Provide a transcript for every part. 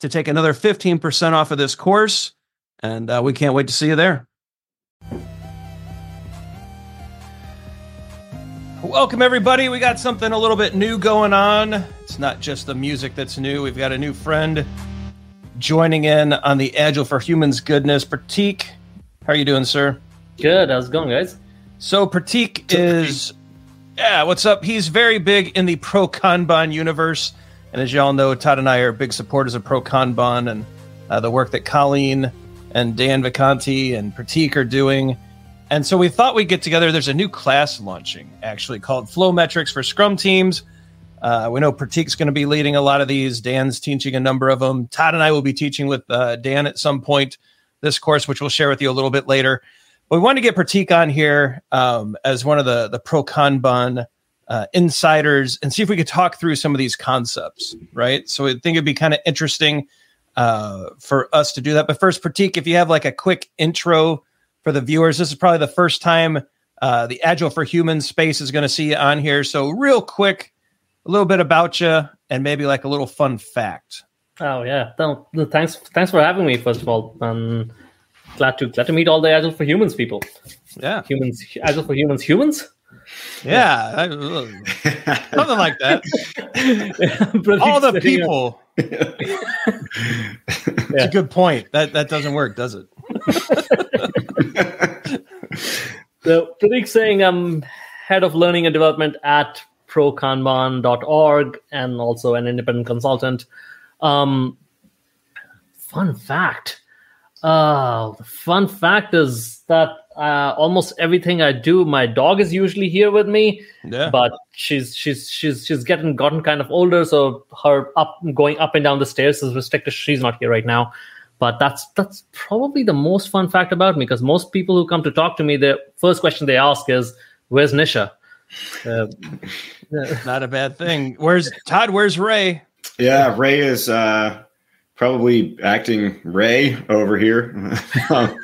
to take another 15% off of this course. And uh, we can't wait to see you there. Welcome, everybody. We got something a little bit new going on. It's not just the music that's new, we've got a new friend joining in on the Agile for Humans goodness. Pratik, how are you doing, sir? Good. How's it going, guys? So, Pratik is, yeah, what's up? He's very big in the pro Kanban universe. And as y'all know, Todd and I are big supporters of Pro Kanban and uh, the work that Colleen and Dan Vacanti and Pratik are doing. And so we thought we'd get together. There's a new class launching actually called Flow Metrics for Scrum Teams. Uh, we know Pratik's going to be leading a lot of these. Dan's teaching a number of them. Todd and I will be teaching with uh, Dan at some point this course, which we'll share with you a little bit later. But we want to get Pratik on here um, as one of the the pro Kanban uh, insiders and see if we could talk through some of these concepts, right? So I think it'd be kind of interesting uh, for us to do that. But first, Pratik, if you have like a quick intro for the viewers, this is probably the first time uh, the Agile for Humans space is going to see you on here. So, real quick, a little bit about you and maybe like a little fun fact. Oh yeah, no, thanks thanks for having me. First of all, um, glad to glad to meet all the Agile for Humans people. Yeah, humans, Agile for Humans, humans. Yeah, something like that. All the people. It's a good point. That that doesn't work, does it? so Pratik Singh I'm head of learning and development at prokanban.org and also an independent consultant. Um, fun fact. Uh, the fun fact is that uh, almost everything I do, my dog is usually here with me. Yeah. But she's she's she's she's getting gotten kind of older, so her up going up and down the stairs is restricted. She's not here right now. But that's that's probably the most fun fact about me because most people who come to talk to me, the first question they ask is, "Where's Nisha?" Uh, not a bad thing. Where's Todd? Where's Ray? Yeah, Ray is uh, probably acting Ray over here. um,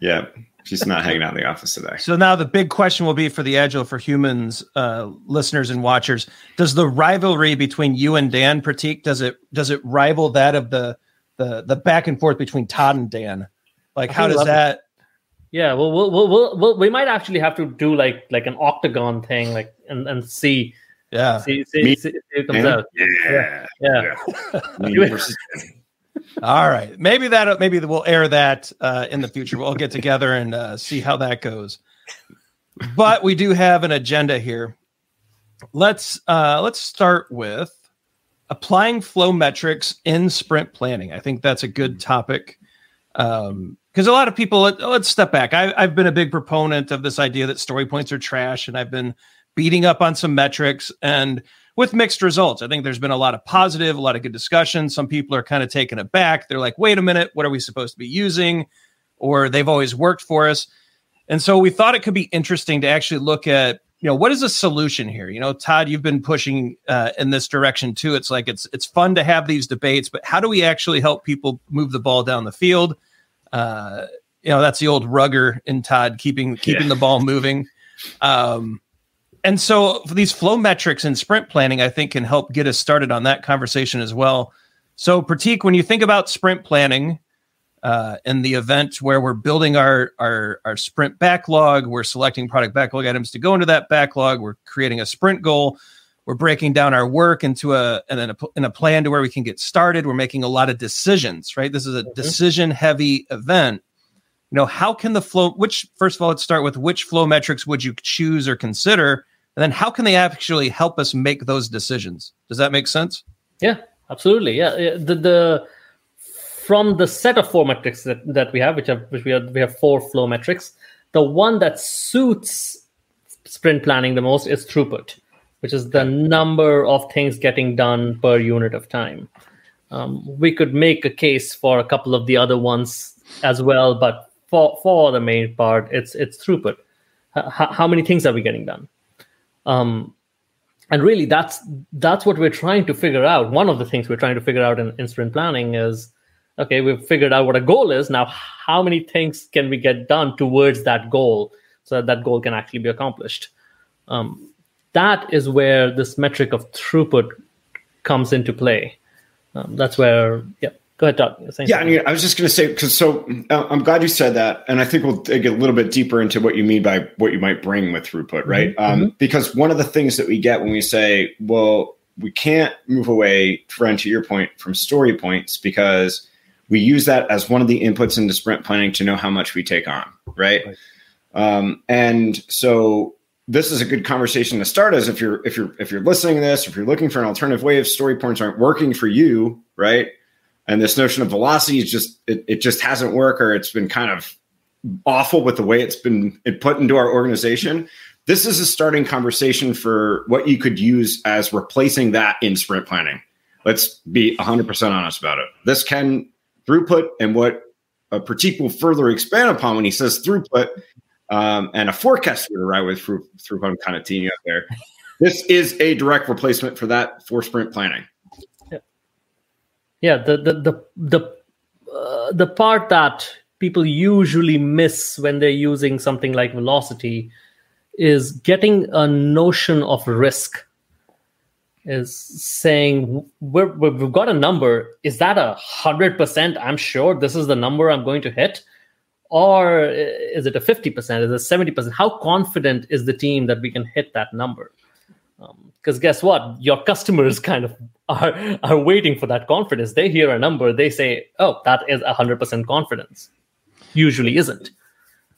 yeah, she's not hanging out in the office today. So now the big question will be for the Agile for Humans uh, listeners and watchers: Does the rivalry between you and Dan Pratik does it does it rival that of the the the back and forth between Todd and Dan? Like, how does that? It. Yeah, well, we'll, we'll, we'll, we'll, we might actually have to do like like an octagon thing, like and and see. Yeah. See, see, see, see it comes out. Yeah. Yeah. yeah. All right, maybe that maybe we'll air that uh, in the future. We'll get together and uh, see how that goes. But we do have an agenda here. Let's uh, let's start with applying flow metrics in sprint planning. I think that's a good topic because um, a lot of people. Let, us step back. I, I've been a big proponent of this idea that story points are trash, and I've been beating up on some metrics and with mixed results. I think there's been a lot of positive, a lot of good discussion. Some people are kind of taken aback. They're like, wait a minute, what are we supposed to be using? Or they've always worked for us. And so we thought it could be interesting to actually look at, you know, what is a solution here? You know, Todd, you've been pushing uh, in this direction too. It's like it's it's fun to have these debates, but how do we actually help people move the ball down the field? Uh, you know that's the old rugger in Todd keeping keeping Yeah. the ball moving. Um, and so for these flow metrics and sprint planning, I think can help get us started on that conversation as well. So Pratik, when you think about sprint planning uh, in the event where we're building our, our our sprint backlog, we're selecting product backlog items to go into that backlog, we're creating a sprint goal, we're breaking down our work into a and then a, in a plan to where we can get started. We're making a lot of decisions, right? This is a Mhm. decision heavy event. You know, how can the flow? Which first of all, let's start with which flow metrics would you choose or consider, and then how can they actually help us make those decisions? Does that make sense? Yeah, absolutely. Yeah, the the from the set of four metrics that, that we have, which have which we have we have four flow metrics. The one that suits sprint planning the most is throughput, which is the number of things getting done per unit of time. Um, we could make a case for a couple of the other ones as well, but for for the main part, it's it's throughput. H- how many things are we getting done? Um, and really that's that's what we're trying to figure out. One of the things we're trying to figure out in, in sprint planning is okay we've figured out what a goal is. Now how many things can we get done towards that goal so that that goal can actually be accomplished? Um, that is where this metric of throughput comes into play. Um, that's where yeah go ahead Todd. Yeah, I mean, I was just going to say because so uh, I'm glad you said that, and I think we'll dig a little bit deeper into what you mean by what you might bring with throughput, right? Um, because one of the things that we get when we say, "Well, we can't move away," friend, to your point, from story points because we use that as one of the inputs into sprint planning to know how much we take on, right? Right. Um, and so this is a good conversation to start as if you're if you're if you're listening to this, if you're looking for an alternative way, if story points aren't working for you, right? And this notion of velocity is just it, it just hasn't worked or it's been kind of awful with the way it's been put into our organization. This is a starting conversation for what you could use as replacing that in sprint planning. Let's be 100% honest about it. This can throughput and what a Pratik will further expand upon when he says throughput um, and a forecast would arrive with through throughput i'm kind of teeing up there. This is a direct replacement for that for sprint planning yeah the the the the, uh, the part that people usually miss when they're using something like velocity is getting a notion of risk. Is saying we're- we've got a number. Is that a hundred percent? I'm sure this is the number i'm going to hit. Or is it a 50% is it 70% how confident is the team that we can hit that number because guess what your customers kind of are are waiting for that confidence they hear a number they say oh that is 100% confidence usually isn't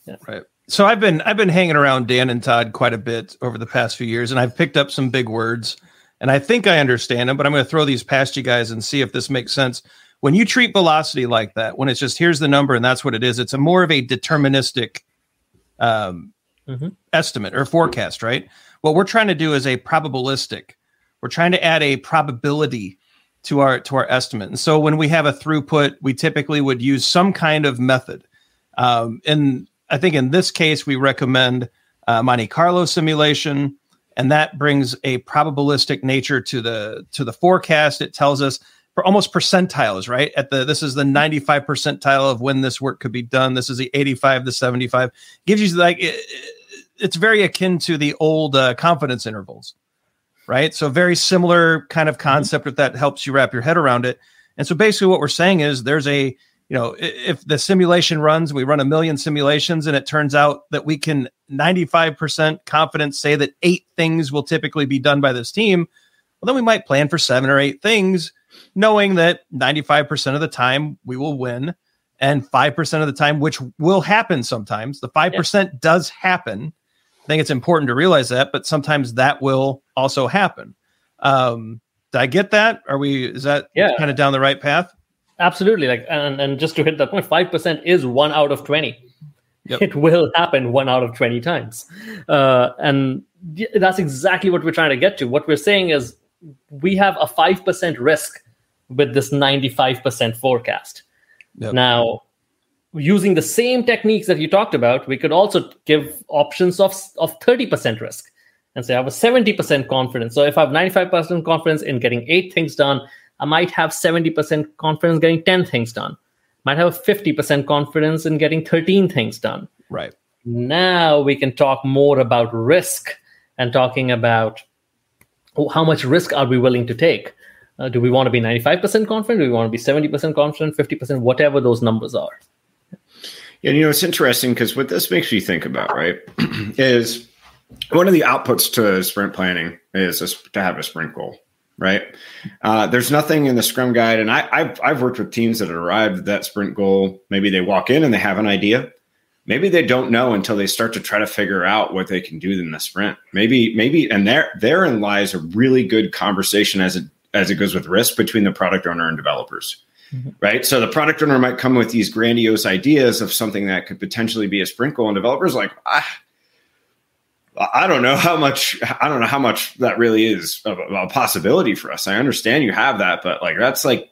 yeah. Right. So I've been I've been hanging around Dan and Todd quite a bit over the past few years, and I've picked up some big words, and I think I understand them. But I'm going to throw these past you guys and see if this makes sense. When you treat velocity like that, when it's just here's the number and that's what it is, it's a more of a deterministic um, Mhm. estimate or forecast, right? What we're trying to do is a probabilistic. We're trying to add a probability to our to our estimate. And so when we have a throughput, we typically would use some kind of method. Um, and I think in this case, we recommend uh, Monte Carlo simulation, and that brings a probabilistic nature to the to the forecast. It tells us for almost percentiles, right? At the this is the 95 percentile of when this work could be done. This is the 85 to 75. Gives you like it, it's very akin to the old uh, confidence intervals, right? So very similar kind of concept if that helps you wrap your head around it. And so basically, what we're saying is there's a you know, if the simulation runs, we run a million simulations and it turns out that we can 95% confidence say that eight things will typically be done by this team, well, then we might plan for seven or eight things, knowing that 95% of the time we will win and 5% of the time, which will happen sometimes. The 5% does happen. I think it's important to realize that, but sometimes that will also happen. Um, did I get that? Are we, is that Yeah. kind of down the right path? absolutely like and, and just to hit that point 5% is one out of 20 Yep. it will happen one out of 20 times uh, and that's exactly what we're trying to get to what we're saying is we have a 5% risk with this 95% forecast Yep. now using the same techniques that you talked about we could also give options of, of 30% risk and say i have a 70% confidence so if i have 95% confidence in getting eight things done I might have 70% confidence getting 10 things done. might have a 50% confidence in getting 13 things done. Right. Now we can talk more about risk and talking about oh, how much risk are we willing to take? Uh, do we want to be 95% confident? Do we want to be 70% confident, 50%, whatever those numbers are? Yeah, you know, it's interesting because what this makes you think about, right, is one of the outputs to sprint planning is to have a sprint goal, right? Uh, there's nothing in the Scrum guide, and I, have I've worked with teams that have arrived at that sprint goal. Maybe they walk in and they have an idea. Maybe they don't know until they start to try to figure out what they can do in the sprint. Maybe, maybe, and there therein lies a really good conversation as it as it goes with risk between the product owner and developers. Mm-hmm. Right. So the product owner might come with these grandiose ideas of something that could potentially be a sprint goal, and developers like, ah, I don't know how much I don't know how much that really is a, a, possibility for us. I understand you have that, but like that's like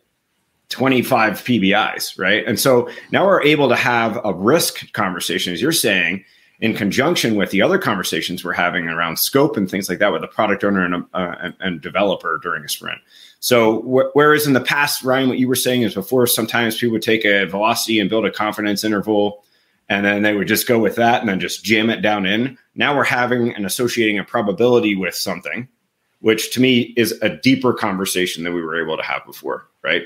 25 PBIs, right? And so now we're able to have a risk conversation, as you're saying, in conjunction with the other conversations we're having around scope and things like that with a product owner and, a, uh, and, and, developer during a sprint. So wh- whereas in the past, Ryan, what you were saying is before sometimes people would take a velocity and build a confidence interval and then they would just go with that and then just jam it down in. Now we're having and associating a probability with something, which to me is a deeper conversation than we were able to have before, right?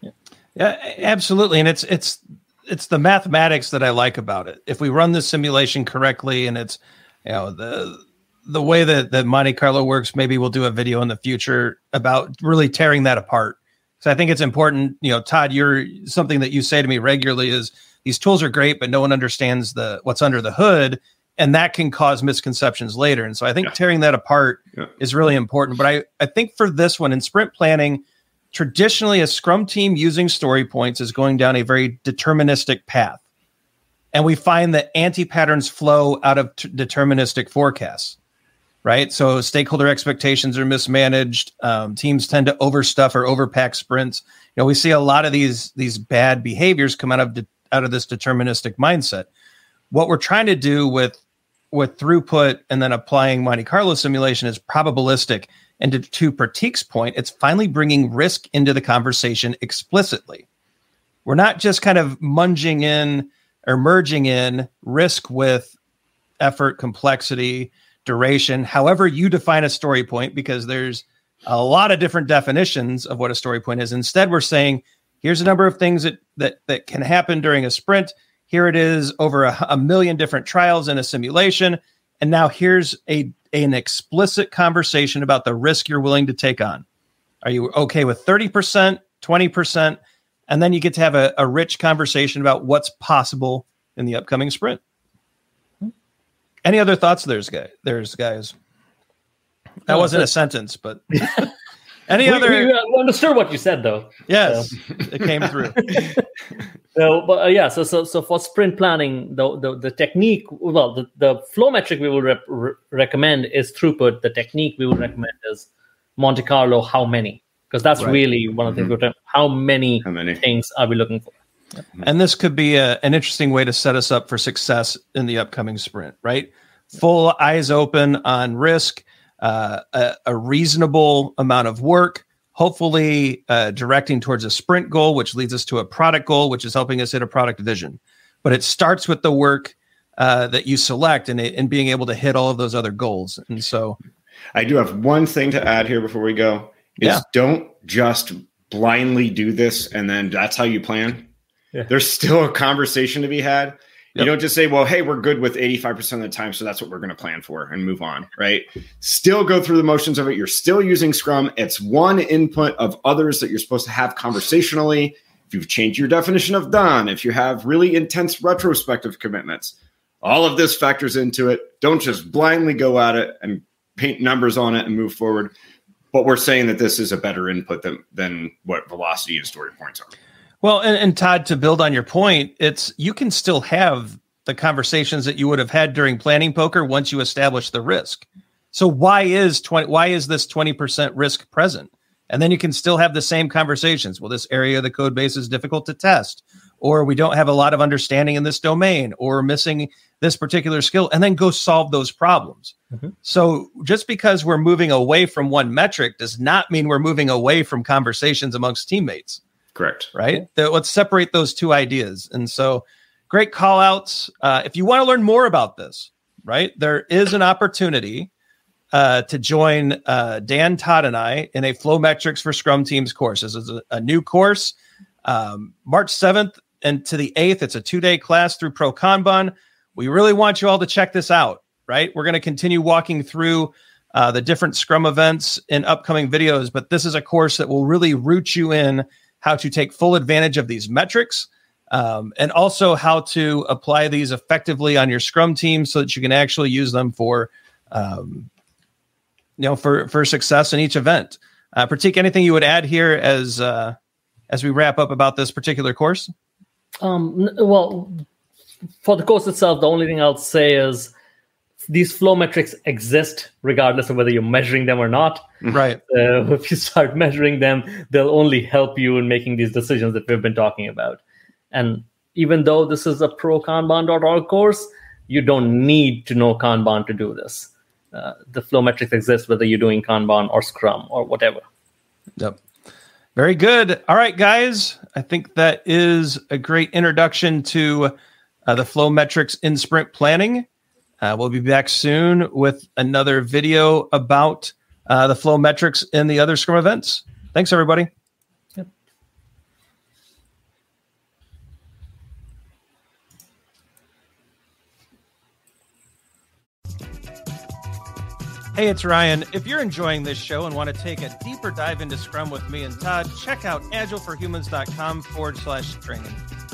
Yeah, yeah absolutely. And it's it's it's the mathematics that I like about it. If we run the simulation correctly and it's you know the the way that, that Monte Carlo works, maybe we'll do a video in the future about really tearing that apart. So I think it's important, you know, Todd, you're something that you say to me regularly is these tools are great, but no one understands the what's under the hood, and that can cause misconceptions later. And so I think yeah. tearing that apart yeah. is really important. But I, I think for this one in sprint planning, traditionally a scrum team using story points is going down a very deterministic path. And we find that anti patterns flow out of t- deterministic forecasts right? So stakeholder expectations are mismanaged. Um, teams tend to overstuff or overpack sprints. You know, we see a lot of these these bad behaviors come out of de- out of this deterministic mindset. What we're trying to do with with throughput and then applying Monte Carlo simulation is probabilistic. And to, to Pratik's point, it's finally bringing risk into the conversation explicitly. We're not just kind of munging in or merging in risk with effort, complexity, duration, however you define a story point, because there's a lot of different definitions of what a story point is. Instead, we're saying here's a number of things that that that can happen during a sprint. Here it is over a, a million different trials in a simulation, and now here's a an explicit conversation about the risk you're willing to take on. Are you okay with 30%, 20%? And then you get to have a, a rich conversation about what's possible in the upcoming sprint. Any other thoughts? There's guy. There's guys. That wasn't a sentence, but any we, other? We uh, understood what you said, though. Yes, so. it came through. so, but uh, yeah, so so so for sprint planning, the the, the technique, well, the, the flow metric we will rep- re- recommend is throughput. The technique we will recommend is Monte Carlo. How many? Because that's right. really one of the things. Mm-hmm. How many, how many things are we looking for? And this could be a, an interesting way to set us up for success in the upcoming sprint, right? Full eyes open on risk, uh, a, a, reasonable amount of work, hopefully uh, directing towards a sprint goal, which leads us to a product goal, which is helping us hit a product vision. But it starts with the work uh, that you select and, and being able to hit all of those other goals. And so I do have one thing to add here before we go is yeah. don't just blindly do this and then that's how you plan yeah. There's still a conversation to be had. Yep. You don't just say, well, hey, we're good with 85% of the time, so that's what we're going to plan for and move on, right? Still go through the motions of it. You're still using Scrum. It's one input of others that you're supposed to have conversationally. If you've changed your definition of done, if you have really intense retrospective commitments, all of this factors into it. Don't just blindly go at it and paint numbers on it and move forward. But we're saying that this is a better input than, than what velocity and story points are. Well, and, and Todd, to build on your point, it's you can still have the conversations that you would have had during planning poker once you establish the risk. So why is 20 why is this 20% risk present? And then you can still have the same conversations. Well, this area of the code base is difficult to test, or we don't have a lot of understanding in this domain, or missing this particular skill, and then go solve those problems. Mm-hmm. So just because we're moving away from one metric does not mean we're moving away from conversations amongst teammates Correct. Right. Let's separate those two ideas. And so, great call outs. Uh, if you want to learn more about this, right, there is an opportunity uh, to join uh, Dan, Todd, and I in a Flow Metrics for Scrum Teams course. This is a, a new course, um, March 7th and to the 8th. It's a two day class through Pro Kanban. We really want you all to check this out, right? We're going to continue walking through uh, the different Scrum events in upcoming videos, but this is a course that will really root you in how to take full advantage of these metrics. Um, and also how to apply these effectively on your Scrum team so that you can actually use them for um, you know for for success in each event. Uh, Pratik, anything you would add here as uh, as we wrap up about this particular course? Um, well, for the course itself, the only thing I'll say is these flow metrics exist regardless of whether you're measuring them or not. Right. Uh, if you start measuring them, they'll only help you in making these decisions that we've been talking about. And even though this is a pro kanban.org course, you don't need to know Kanban to do this uh, the flow metrics exist whether you're doing Kanban or Scrum or whatever. Yep. Very good. All right, guys. I think that is a great introduction to uh, the flow metrics in sprint planning. Uh, we'll be back soon with another video about uh, the flow metrics in the other Scrum events. Thanks, everybody. Hey, it's Ryan. If you're enjoying this show and want to take a deeper dive into Scrum with me and Todd, check out agileforhumans.com forward slash training.